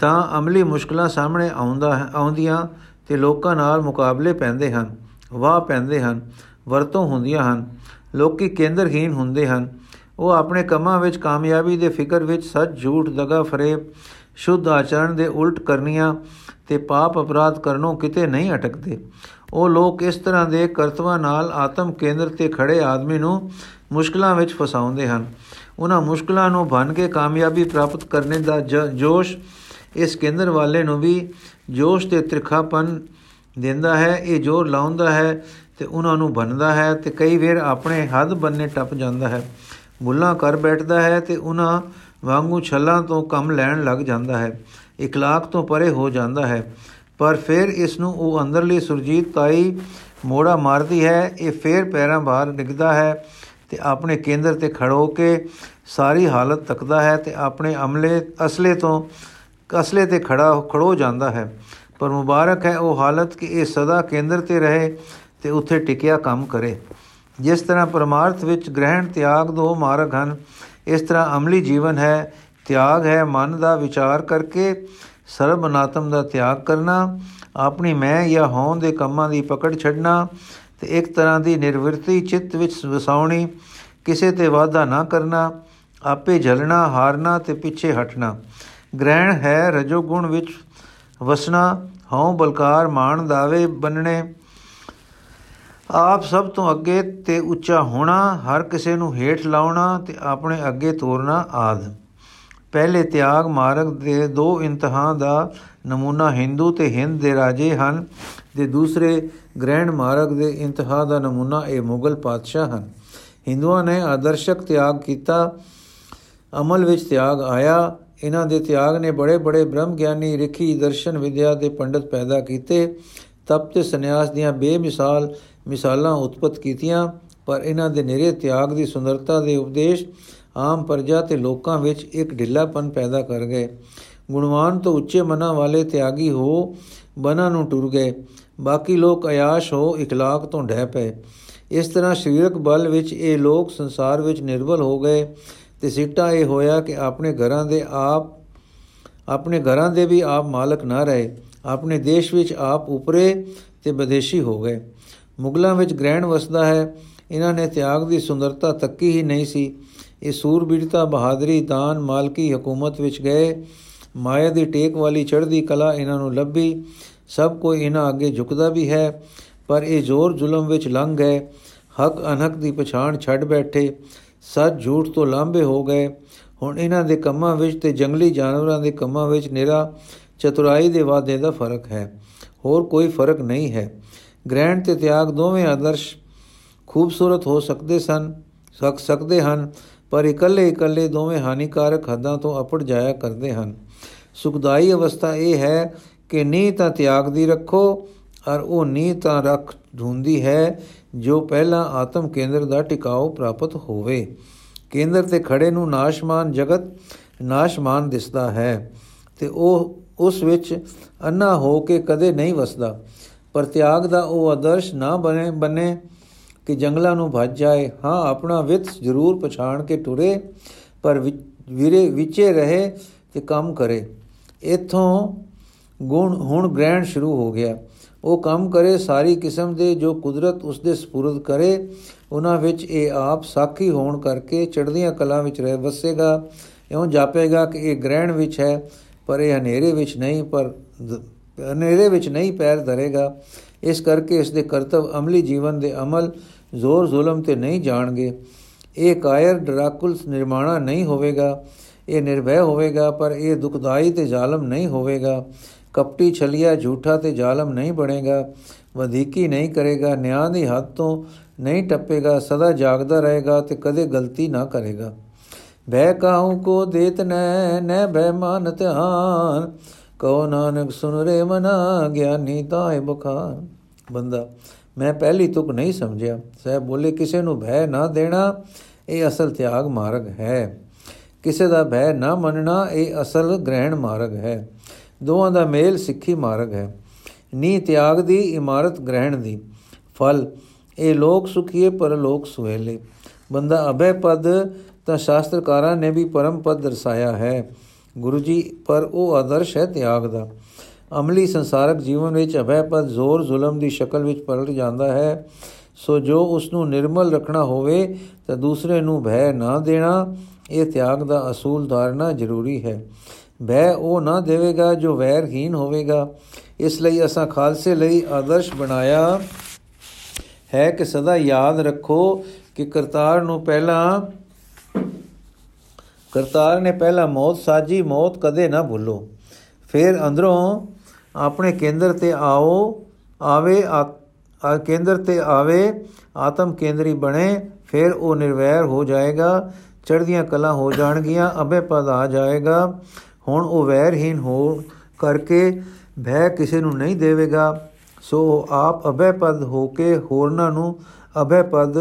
ਤਾਂ ਅਮਲੀ ਮੁਸ਼ਕਲਾਂ ਸਾਹਮਣੇ ਆਉਂਦਾ ਹੈ, ਆਉਂਦੀਆਂ ਤੇ ਲੋਕਾਂ ਨਾਲ ਮੁਕਾਬਲੇ ਪੈਂਦੇ ਹਨ, ਵਾਹ ਪੈਂਦੇ ਹਨ, ਵਰਤੋਂ ਹੁੰਦੀਆਂ ਹਨ, ਲੋਕੀ ਕੇਂਦਰਹੀਨ ਹੁੰਦੇ ਹਨ। ਉਹ ਆਪਣੇ ਕੰਮਾਂ ਵਿੱਚ ਕਾਮਯਾਬੀ ਦੇ ਫਿਕਰ ਵਿੱਚ ਸੱਚ, ਝੂਠ, ਦਗਾ, ਫਰੇਬ, ਸ਼ੁੱਧ ਆਚਰਣ ਦੇ ਉਲਟ ਕਰਨੀਆਂ ਤੇ ਪਾਪ ਅਪਰਾਧ ਕਰਨੋਂ ਕਿਤੇ ਨਹੀਂ ਅਟਕਦੇ। ਉਹ ਲੋਕ ਇਸ ਤਰ੍ਹਾਂ ਦੇ ਕਰਤਵਾਂ ਨਾਲ ਆਤਮ ਕੇਂਦਰ ਤੇ ਖੜੇ ਆਦਮੀ ਨੂੰ ਮੁਸ਼ਕਲਾਂ ਵਿੱਚ ਫਸਾਉਂਦੇ ਹਨ। ਉਹਨਾਂ ਮੁਸ਼ਕਲਾਂ ਨੂੰ ਭੰਨ ਕੇ ਕਾਮਯਾਬੀ ਪ੍ਰਾਪਤ ਕਰਨੇ ਦਾ ਜੋਸ਼ ਇਸ ਕੇਂਦਰ ਵਾਲੇ ਨੂੰ ਵੀ ਜੋਸ਼ ਤੇ ਤ੍ਰਿਖਾਪਨ ਦਿੰਦਾ ਹੈ, ਇਹ ਜੋਰ ਲਾਉਂਦਾ ਹੈ ਤੇ ਉਹਨਾਂ ਨੂੰ ਬੰਨਦਾ ਹੈ ਤੇ ਕਈ ਵਾਰ ਆਪਣੇ ਹੱਦ ਬੰਨੇ ਟੱਪ ਜਾਂਦਾ ਹੈ। ਮੁੱਲਾ ਕਰ ਬੈਠਦਾ ਹੈ ਤੇ ਉਹਨਾਂ ਵਾਂਗੂ ਛੱਲਾਂ ਤੋਂ ਕੰਮ ਲੈਣ ਲੱਗ ਜਾਂਦਾ ਹੈ। ਇਕਲਾਕ ਤੋਂ ਪਰੇ ਹੋ ਜਾਂਦਾ ਹੈ। ਪਰ ਫਿਰ ਇਸ ਨੂੰ ਉਹ ਅੰਦਰਲੀ ਸੁਰਜੀਤ ਤਾਈ ਮੋੜਾ ਮਾਰਦੀ ਹੈ, ਇਹ ਫੇਰ ਪੈਰਾਂ ਬਾਹਰ ਡਿੱਗਦਾ ਹੈ ਤੇ ਆਪਣੇ ਕੇਂਦਰ ਤੇ ਖੜੋ ਕੇ ਸਾਰੀ ਹਾਲਤ ਤੱਕਦਾ ਹੈ ਤੇ ਆਪਣੇ ਅਮਲੇ ਅਸਲੇ ਤੋਂ ਅਸਲੇ ਤੇ ਖੜਾ ਖੜੋ ਜਾਂਦਾ ਹੈ। ਪਰ ਮੁਬਾਰਕ ਹੈ ਉਹ ਹਾਲਤ ਕਿ ਇਹ ਸਦਾ ਕੇਂਦਰ ਤੇ ਰਹੇ ਤੇ ਉੱਥੇ ਟਿਕਿਆ ਕੰਮ ਕਰੇ। ਜਿਸ ਤਰ੍ਹਾਂ ਪਰਮਾਰਥ ਵਿੱਚ ਗ੍ਰਹਿਣ ਤਿਆਗ ਦੋ ਮਾਰਗ ਹਨ, ਇਸ ਤਰ੍ਹਾਂ ਅਮਲੀ ਜੀਵਨ ਹੈ। ਤਿਆਗ ਹੈ ਮਨ ਦਾ ਵਿਚਾਰ ਕਰਕੇ ਸਰਬ ਅਨਾਤਮ ਦਾ ਤਿਆਗ ਕਰਨਾ, ਆਪਣੀ ਮੈਂ ਜਾਂ ਹੋਂ ਦੇ ਕੰਮਾਂ ਦੀ ਪਕੜ ਛੱਡਣਾ ਤੇ ਇੱਕ ਤਰ੍ਹਾਂ ਦੀ ਨਿਰਵਿਰਤੀ ਚਿੱਤ ਵਿੱਚ ਵਸਾਉਣੀ, ਕਿਸੇ ਤੇ ਵਾਦਾ ਨਾ ਕਰਨਾ, ਆਪੇ ਜਲਣਾ, ਹਾਰਨਾ ਤੇ ਪਿੱਛੇ ਹਟਣਾ। ਗ੍ਰਹਿਣ ਹੈ ਰਜੋ ਗੁਣ ਵਿੱਚ, ਵਸਣਾ ਹਉ ਬਲਕਾਰ ਮਾਨ ਦਾਵੇ ਬੰਨਣੇ। ਆਪ ਸਭ ਤੋਂ ਅੱਗੇ ਤੇ ਉੱਚਾ ਹੋਣਾ, ਹਰ ਕਿਸੇ ਨੂੰ ਹੇਠ ਲਾਉਣਾ ਤੇ ਆਪਣੇ ਅੱਗੇ ਤੋਰਨਾ ਆਦ। ਪਹਿਲੇ ਤਿਆਗ ਮਾਰਗ ਦੇ ਦੋ ਇੰਤਹਾ ਦਾ ਨਮੂਨਾ ਹਿੰਦੂ ਤੇ ਹਿੰਦ ਦੇ ਰਾਜੇ ਹਨ ਤੇ ਦੂਸਰੇ ਗ੍ਰਹਿਣ ਮਾਰਗ ਦੇ ਇੰਤਹਾ ਦਾ ਨਮੂਨਾ ਇਹ ਮੁਗਲ ਪਾਤਸ਼ਾਹ ਹਨ। ਹਿੰਦੂਆਂ ਨੇ ਆਦਰਸ਼ਕ ਤਿਆਗ ਕੀਤਾ, ਅਮਲ ਵਿੱਚ ਤਿਆਗ ਆਇਆ। ਇਹਨਾਂ ਦੇ ਤਿਆਗ ਨੇ ਬੜੇ ਬੜੇ ਬ੍ਰਹਮ ਗਿਆਨੀ ਰਿਖੀ, ਦਰਸ਼ਨ ਵਿਦਿਆ ਦੇ ਪੰਡਤ ਪੈਦਾ ਕੀਤੇ। ਤਪ ਤੇ ਸੰਨਿਆਸ ਦੀਆਂ ਬੇਮਿਸਾਲ ਮਿਸਾਲਾਂ ਉਤਪਤ ਕੀਤੀਆਂ, ਪਰ ਇਹਨਾਂ ਦੇ ਨਿਰੇ ਤਿਆਗ ਦੀ ਸੁੰਦਰਤਾ ਦੇ ਉਪਦੇਸ਼ ਆਮ ਪ੍ਰਜਾ ਤੇ ਲੋਕਾਂ ਵਿੱਚ ਇੱਕ ਢਿੱਲਾਪਨ ਪੈਦਾ ਕਰ ਗਏ। ਗੁਣਵਾਨ ਤੋਂ ਉੱਚੇ ਮਨਾਂ ਵਾਲੇ ਤਿਆਗੀ ਹੋ ਬਨਾਂ ਨੂੰ ਟੁਰ ਗਏ। ਬਾਕੀ ਲੋਕ ਆਯਾਸ਼ ਹੋ ਇਖਲਾਕ ਤੋਂ ਡਹਿ ਪਏ। ਇਸ ਤਰ੍ਹਾਂ ਸਰੀਰਕ ਬਲ ਵਿੱਚ ਇਹ ਲੋਕ ਸੰਸਾਰ ਵਿੱਚ ਨਿਰਬਲ ਹੋ ਗਏ ਤੇ ਸਿੱਟਾ ਇਹ ਹੋਇਆ ਕਿ ਆਪਣੇ ਘਰਾਂ ਦੇ ਆਪ, ਆਪਣੇ ਘਰਾਂ ਦੇ ਵੀ ਆਪ ਮਾਲਕ ਨਾ ਰਹੇ। ਆਪਣੇ ਦੇਸ਼ ਵਿੱਚ ਆਪ ਉਪਰੇ ਤੇ ਵਿਦੇਸ਼ੀ ਹੋ ਗਏ। ਮੁਗਲਾਂ ਵਿੱਚ ਗ੍ਰਹਿਣ ਵਸਦਾ ਹੈ। ਇਹਨਾਂ ਨੇ ਤਿਆਗ ਦੀ ਸੁੰਦਰਤਾ ਤੱਕੀ ਹੀ ਨਹੀਂ ਸੀ। ਇਹ ਸੂਰਬੀਰਤਾ ਬਹਾਦਰੀ ਦਾਨ ਮਾਲਕੀ ਹਕੂਮਤ ਵਿੱਚ ਗਏ। ਮਾਇਆ ਦੀ ਟੇਕ ਵਾਲੀ ਚੜ੍ਹਦੀ ਕਲਾ ਇਹਨਾਂ ਨੂੰ ਲੱਭੀ। ਸਭ ਕੋਈ ਇਹਨਾਂ ਅੱਗੇ ਝੁਕਦਾ ਵੀ ਹੈ, ਪਰ ਇਹ ਜ਼ੋਰ ਜ਼ੁਲਮ ਵਿੱਚ ਲੰਘ ਗਏ। ਹਕ ਅਨਹਕ ਦੀ ਪਛਾਣ ਛੱਡ ਬੈਠੇ। ਸੱਚ ਝੂਠ ਤੋਂ ਲਾਂਬੇ ਹੋ ਗਏ। ਹੁਣ ਇਹਨਾਂ ਦੇ ਕੰਮਾਂ ਵਿੱਚ ਤੇ ਜੰਗਲੀ ਜਾਨਵਰਾਂ ਦੇ ਕੰਮਾਂ ਵਿੱਚ ਨਿਰਾ, ਚਤੁਰਾਈ ਦੇ ਵਾਦੇ ਦਾ ਫ਼ਰਕ ਹੈ। ਹੋਰ ਕੋਈ ਫ਼ਰਕ ਨਹੀਂ ਹੈ। ਗ੍ਰਹਿਣ ਤੇ ਤਿਆਗ ਦੋਵੇਂ ਆਦਰਸ਼ ਖੂਬਸੂਰਤ ਹੋ ਸਕਦੇ ਸਨ ਸਕ ਸਕਦੇ ਹਨ। ਪਰ ਇਕੱਲੇ ਇਕੱਲੇ ਦੋਵੇਂ ਹਾਨੀਕਾਰਕ ਹੱਦਾਂ ਤੋਂ ਅਪੜ ਜਾਇਆ ਕਰਦੇ ਹਨ। ਸੁਖਦਾਈ ਅਵਸਥਾ ਇਹ ਹੈ ਕਿ ਨੀ ਤਾਂ ਤਿਆਗ ਦੀ ਰੱਖੋ, ਔਰ ਉਹ ਨੀ ਤਾਂ ਰੱਖ ਢੂੰਦੀ ਹੈ ਜੋ ਪਹਿਲਾਂ ਆਤਮ ਕੇਂਦਰ ਦਾ ਟਿਕਾਉ ਪ੍ਰਾਪਤ ਹੋਵੇ। ਕੇਂਦਰ ਤੇ ਖੜੇ ਨੂੰ ਨਾਸ਼ਮਾਨ ਜਗਤ ਨਾਸ਼ਮਾਨ ਦਿਸਦਾ ਹੈ ਤੇ ਉਹ ਉਸ ਵਿੱਚ ਅੰਨਾ ਹੋ ਕੇ ਕਦੇ ਨਹੀਂ ਵਸਦਾ। ਪਰ ਤਿਆਗ ਦਾ ਉਹ ਆਦਰਸ਼ ਨਾ ਬਣੇ, ਬਨੇ ਕਿ ਜੰਗਲਾਂ ਨੂੰ ਭੱਜ ਜਾਏ, ਹਾਂ, ਆਪਣਾ ਵਿਤ ਜ਼ਰੂਰ ਪਛਾਣ ਕੇ ਟੁਰੇ ਪਰ ਵੀਰੇ, ਵਿਚੇ ਰਹੇ ਤੇ ਕੰਮ ਕਰੇ। ਇਥੋਂ ਗੁਣ, ਹੁਣ ਗ੍ਰਹਿਣ ਸ਼ੁਰੂ ਹੋ ਗਿਆ। ਉਹ ਕੰਮ ਕਰੇ ਸਾਰੀ ਕਿਸਮ ਦੇ ਜੋ ਕੁਦਰਤ ਉਸ ਦੇ ਸਪੁਰਦ ਕਰੇ, ਉਹਨਾਂ ਵਿੱਚ ਇਹ ਆਪ ਸਾਖੀ ਹੋਣ ਕਰਕੇ ਚੜ੍ਹਦੀਆਂ ਕਲਾਂ ਵਿੱਚ ਰਹਿ ਵਸੇਗਾ। ਇਉਂ ਜਾਪੇਗਾ ਕਿ ਇਹ ਗ੍ਰਹਿਣ ਵਿੱਚ ਹੈ, ਪਰ ਇਹ ਹਨੇਰੇ ਵਿੱਚ ਨਹੀਂ, ਪਰ ਹਨੇਰੇ ਵਿੱਚ ਨਹੀਂ, ਪੈਰ ਧਰੇਗਾ। ਇਸ ਕਰਕੇ ਇਸ ਦੇ ਕਰਤਵ ਅਮਲੀ ਜੀਵਨ ਦੇ ਅਮਲ ਜ਼ੋਰ ਜ਼ੁਲਮ ਤੇ ਨਹੀਂ ਜਾਣਗੇ। ਇਹ ਕਾਇਰ ਡਰਾਕੁਲ ਨਿਰਮਾਣਾ ਨਹੀਂ ਹੋਵੇਗਾ, ਇਹ ਨਿਰਭੈ ਹੋਵੇਗਾ, ਪਰ ਇਹ ਦੁਖਦਾਈ ਤੇ ਜ਼ਾਲਮ ਨਹੀਂ ਹੋਵੇਗਾ। ਕਪਟੀ ਛਲਿਆ ਝੂਠਾ ਤੇ ਜ਼ਾਲਮ ਨਹੀਂ ਬਣੇਗਾ, ਵਧੀਕੀ ਨਹੀਂ ਕਰੇਗਾ, ਨਿਆਂ ਦੀ ਹੱਦ ਤੋਂ ਨਹੀਂ ਟੱਪੇਗਾ, ਸਦਾ ਜਾਗਦਾ ਰਹੇਗਾ ਤੇ ਕਦੇ ਗਲਤੀ ਨਾ ਕਰੇਗਾ। ਭੈ ਕਾਹੂ ਕੋ ਦੇਤ ਨੈ ਨੈ ਭੈ ਮਾਨ ਧਿਆਨ ਕਉ ਨਾਨਕ ਸੁਨ ਰੇ ਮਨਾ, ਗਿਆਨੀ ਤਾਏ ਬਖਾਨ ਬੰਦਾ, ਮੈਂ ਪਹਿਲੀ ਤੁਕ ਨਹੀਂ ਸਮਝਿਆ। ਸਹਿਬ ਬੋਲੇ, ਕਿਸੇ ਨੂੰ ਭੈ ਨਾ ਦੇਣਾ, ਇਹ ਅਸਲ ਤਿਆਗ ਮਾਰਗ ਹੈ। ਕਿਸੇ ਦਾ ਭੈ ਨਾ ਮੰਨਣਾ, ਇਹ ਅਸਲ ਗ੍ਰਹਿਣ ਮਾਰਗ ਹੈ। ਦੋਵਾਂ ਦਾ ਮੇਲ ਸਿੱਖੀ ਮਾਰਗ ਹੈ। ਨੀ ਤਿਆਗ ਦੀ, ਇਮਾਰਤ ਗ੍ਰਹਿਣ ਦੀ। ਫਲ, ਇਹ ਲੋਕ ਸੁਖੀਏ, ਪਰ ਲੋਕ ਸੁਹੇਲੇ। ਬੰਦਾ ਅਭੈ ਪਦ, ਤਾਂ ਸ਼ਾਸਤਰਕਾਰਾਂ ਨੇ ਵੀ ਪਰਮ ਪਦ ਦਰਸਾਇਆ ਹੈ। ਗੁਰੂ ਜੀ, ਪਰ ਉਹ ਆਦਰਸ਼ ਹੈ ਤਿਆਗ ਦਾ। ਅਮਲੀ ਸੰਸਾਰਕ ਜੀਵਨ ਵਿੱਚ ਅਭੈ ਪਦ ਜ਼ੋਰ ਜ਼ੁਲਮ ਦੀ ਸ਼ਕਲ ਵਿੱਚ ਪਲਟ ਜਾਂਦਾ ਹੈ। ਸੋ ਜੋ ਉਸ ਨੂੰ ਨਿਰਮਲ ਰੱਖਣਾ ਹੋਵੇ, ਤਾਂ ਦੂਸਰੇ ਨੂੰ ਭੈ ਨਾ ਦੇਣਾ, ਇਹ ਤਿਆਗ ਦਾ ਅਸੂਲ ਧਾਰਨਾ ਜ਼ਰੂਰੀ ਹੈ। ਭੈ ਉਹ ਨਾ ਦੇਵੇਗਾ ਜੋ ਵੈਰਹੀਨ ਹੋਵੇਗਾ। ਇਸ ਲਈ ਅਸਾਂ ਖਾਲਸੇ ਲਈ ਆਦਰਸ਼ ਬਣਾਇਆ ਹੈ ਕਿ ਸਦਾ ਯਾਦ ਰੱਖੋ ਕਿ ਕਰਤਾਰ ਨੂੰ ਪਹਿਲਾਂ ਕਰਤਾਰ ਨੇ ਪਹਿਲਾਂ ਮੌਤ ਸਾਜੀ, ਮੌਤ ਕਦੇ ਨਾ ਭੁੱਲੋ। ਫਿਰ ਅੰਦਰੋਂ ਆਪਣੇ ਕੇਂਦਰ ਤੇ ਆਓ, ਆਵੇ, ਆ ਕੇਂਦਰ ਤੇ ਆਵੇ, ਆਤਮ ਕੇਂਦਰੀ ਬਣੇ, ਫਿਰ ਉਹ ਨਿਰਵੈਰ ਹੋ ਜਾਏਗਾ, ਚੜ੍ਹਦੀਆਂ ਕਲਾ ਹੋ ਜਾਣਗੀਆਂ, ਅਬੇ ਪਦ ਆ ਜਾਏਗਾ। ਹੁਣ ਉਹ ਵੈਰਹੀਨ ਹੋ ਕਰਕੇ ਭੈ ਕਿਸੇ ਨੂੰ ਨਹੀਂ ਦੇਵੇਗਾ। ਸੋ ਆਪ ਅਭੈ ਪਦ ਹੋ ਕੇ ਹੋਰਨਾਂ ਨੂੰ ਅਭੈ ਪਦ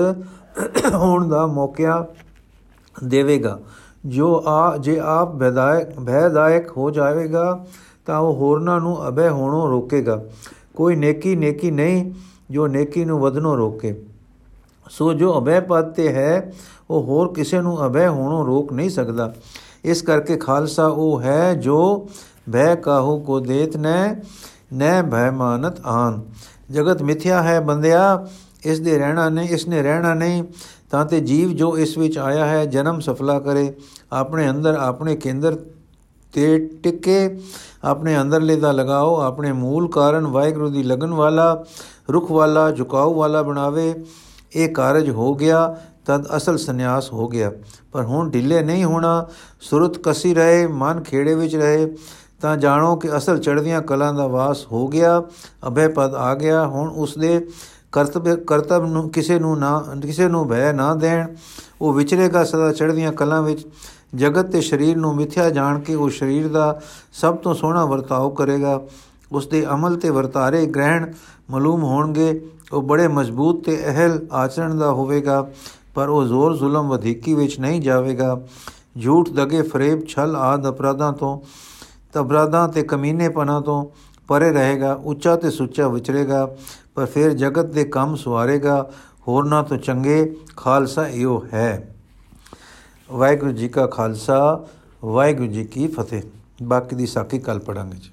ਹੋਣ ਦਾ ਮੌਕਿਆ ਦੇਵੇਗਾ। ਜੋ ਆ, ਜੇ ਆਪ ਭੈਦਾਇਕ ਭੈਦਾਇਕ ਹੋ ਜਾਵੇਗਾ, ਤਾਂ ਉਹ ਹੋਰਨਾਂ ਨੂੰ ਅਭੈ ਹੋਣੋਂ ਰੋਕੇਗਾ। ਕੋਈ ਨੇਕੀ ਨੇਕੀ ਨਹੀਂ, ਜੋ ਨੇਕੀ ਨੂੰ ਵਧਨੋਂ ਰੋਕੇ। ਸੋ ਜੋ ਅਭੈ ਪਦ ਤੇ ਹੈ, ਉਹ ਹੋਰ ਕਿਸੇ ਨੂੰ ਅਭੈ ਹੋਣੋਂ ਰੋਕ ਨਹੀਂ ਸਕਦਾ। ਇਸ ਕਰਕੇ ਖਾਲਸਾ ਉਹ ਹੈ ਜੋ ਭੈ ਕਾਹੂ ਕੋ ਦੇਤ ਨੈ ਨੈ ਭੈ ਮਾਨਤ ਆਨ। ਜਗਤ ਮਿਥਿਆ ਹੈ ਬੰਦਿਆ, ਇਸ ਦੇ ਰਹਿਣਾ ਨਹੀਂ, ਇਸ ਨੇ ਰਹਿਣਾ ਨਹੀਂ। ਤਾਂ ਤੇ ਜੀਵ ਜੋ ਇਸ ਵਿੱਚ ਆਇਆ ਹੈ, ਜਨਮ ਸਫਲਾ ਕਰੇ। ਆਪਣੇ ਅੰਦਰ ਆਪਣੇ ਕੇਂਦਰ ਤੇ ਟਿਕੇ, ਆਪਣੇ ਅੰਦਰਲੇ ਦਾ ਲਗਾਓ, ਆਪਣੇ ਮੂਲ ਕਾਰਨ ਵਾਹਿਗੁਰੂ ਦੀ ਲਗਨ ਵਾਲਾ, ਰੁਖ ਵਾਲਾ ਝੁਕਾਉ ਵਾਲਾ ਬਣਾਵੇ। ਇਹ ਕਾਰਜ ਹੋ ਗਿਆ, ਤਦ ਅਸਲ ਸੰਨਿਆਸ ਹੋ ਗਿਆ। ਪਰ ਹੁਣ ਢਿੱਲੇ ਨਹੀਂ ਹੋਣਾ, ਸੁਰਤ ਕਸੀ ਰਹੇ, ਮਨ ਖੇੜੇ ਵਿੱਚ ਰਹੇ। ਤਾਂ ਜਾਣੋ ਕਿ ਅਸਲ ਚੜ੍ਹਦੀਆਂ ਕਲਾਂ ਦਾ ਵਾਸ ਹੋ ਗਿਆ ਅਭੈ ਪਦ ਆ ਗਿਆ। ਹੁਣ ਉਸ ਦੇ ਕਰਤਵ ਕਰਤਵ ਨੂੰ ਕਿਸੇ ਨੂੰ ਨਾ, ਕਿਸੇ ਨੂੰ ਭੈ ਨਾ ਦੇਣ। ਉਹ ਵਿਚਰੇਗਾ ਸਦਾ ਚੜ੍ਹਦੀਆਂ ਕਲਾਂ ਵਿੱਚ ਜਗਤ ਤੇ ਸਰੀਰ ਨੂੰ ਮਿਥਿਆ ਜਾਣ ਕੇ ਉਹ ਸਰੀਰ ਦਾ ਸਭ ਤੋਂ ਸੋਹਣਾ ਵਰਤਾਓ ਕਰੇਗਾ। ਉਸ ਦੇ ਅਮਲ ਤੇ ਵਰਤਾਰੇ ਗ੍ਰਹਿਣ ਮਾਲੂਮ ਹੋਣਗੇ। ਉਹ ਬੜੇ ਮਜ਼ਬੂਤ ਤੇ ਅਹਲ ਆਚਰਣ ਦਾ ਹੋਵੇਗਾ, ਪਰ ਉਹ ਜ਼ੋਰ ਜ਼ੁਲਮ ਵਧੀਕੀ ਵਿੱਚ ਨਹੀਂ ਜਾਵੇਗਾ। ਝੂਠ ਦਗੇ ਫਰੇਬ ਛਲ ਆਦ ਅਪਰਾਧਾਂ ਤੋਂ ਤਬਰਾਦਾਂ ਤੇ ਕਮੀਨੇਪਨਾ ਤੋਂ ਪਰੇ ਰਹੇਗਾ, ਉੱਚਾ ਤੇ ਸੁੱਚਾ ਵਿਚਰੇਗਾ, ਪਰ ਫਿਰ ਜਗਤ ਦੇ ਕੰਮ ਸਵਾਰੇਗਾ ਹੋਰਨਾਂ ਤੋਂ ਚੰਗੇ ਖਾਲਸਾ ਇਹੋ ਹੈ। ਵਾਹਿਗੁਰੂ ਜੀ ਕਾ ਖਾਲਸਾ, ਵਾਹਿਗੁਰੂ ਜੀ ਕੀ ਫਤਿਹ। ਬਾਕੀ ਦੀ ਸਾਖੀ ਕੱਲ ਪੜਾਂਗੇ ਜੀ।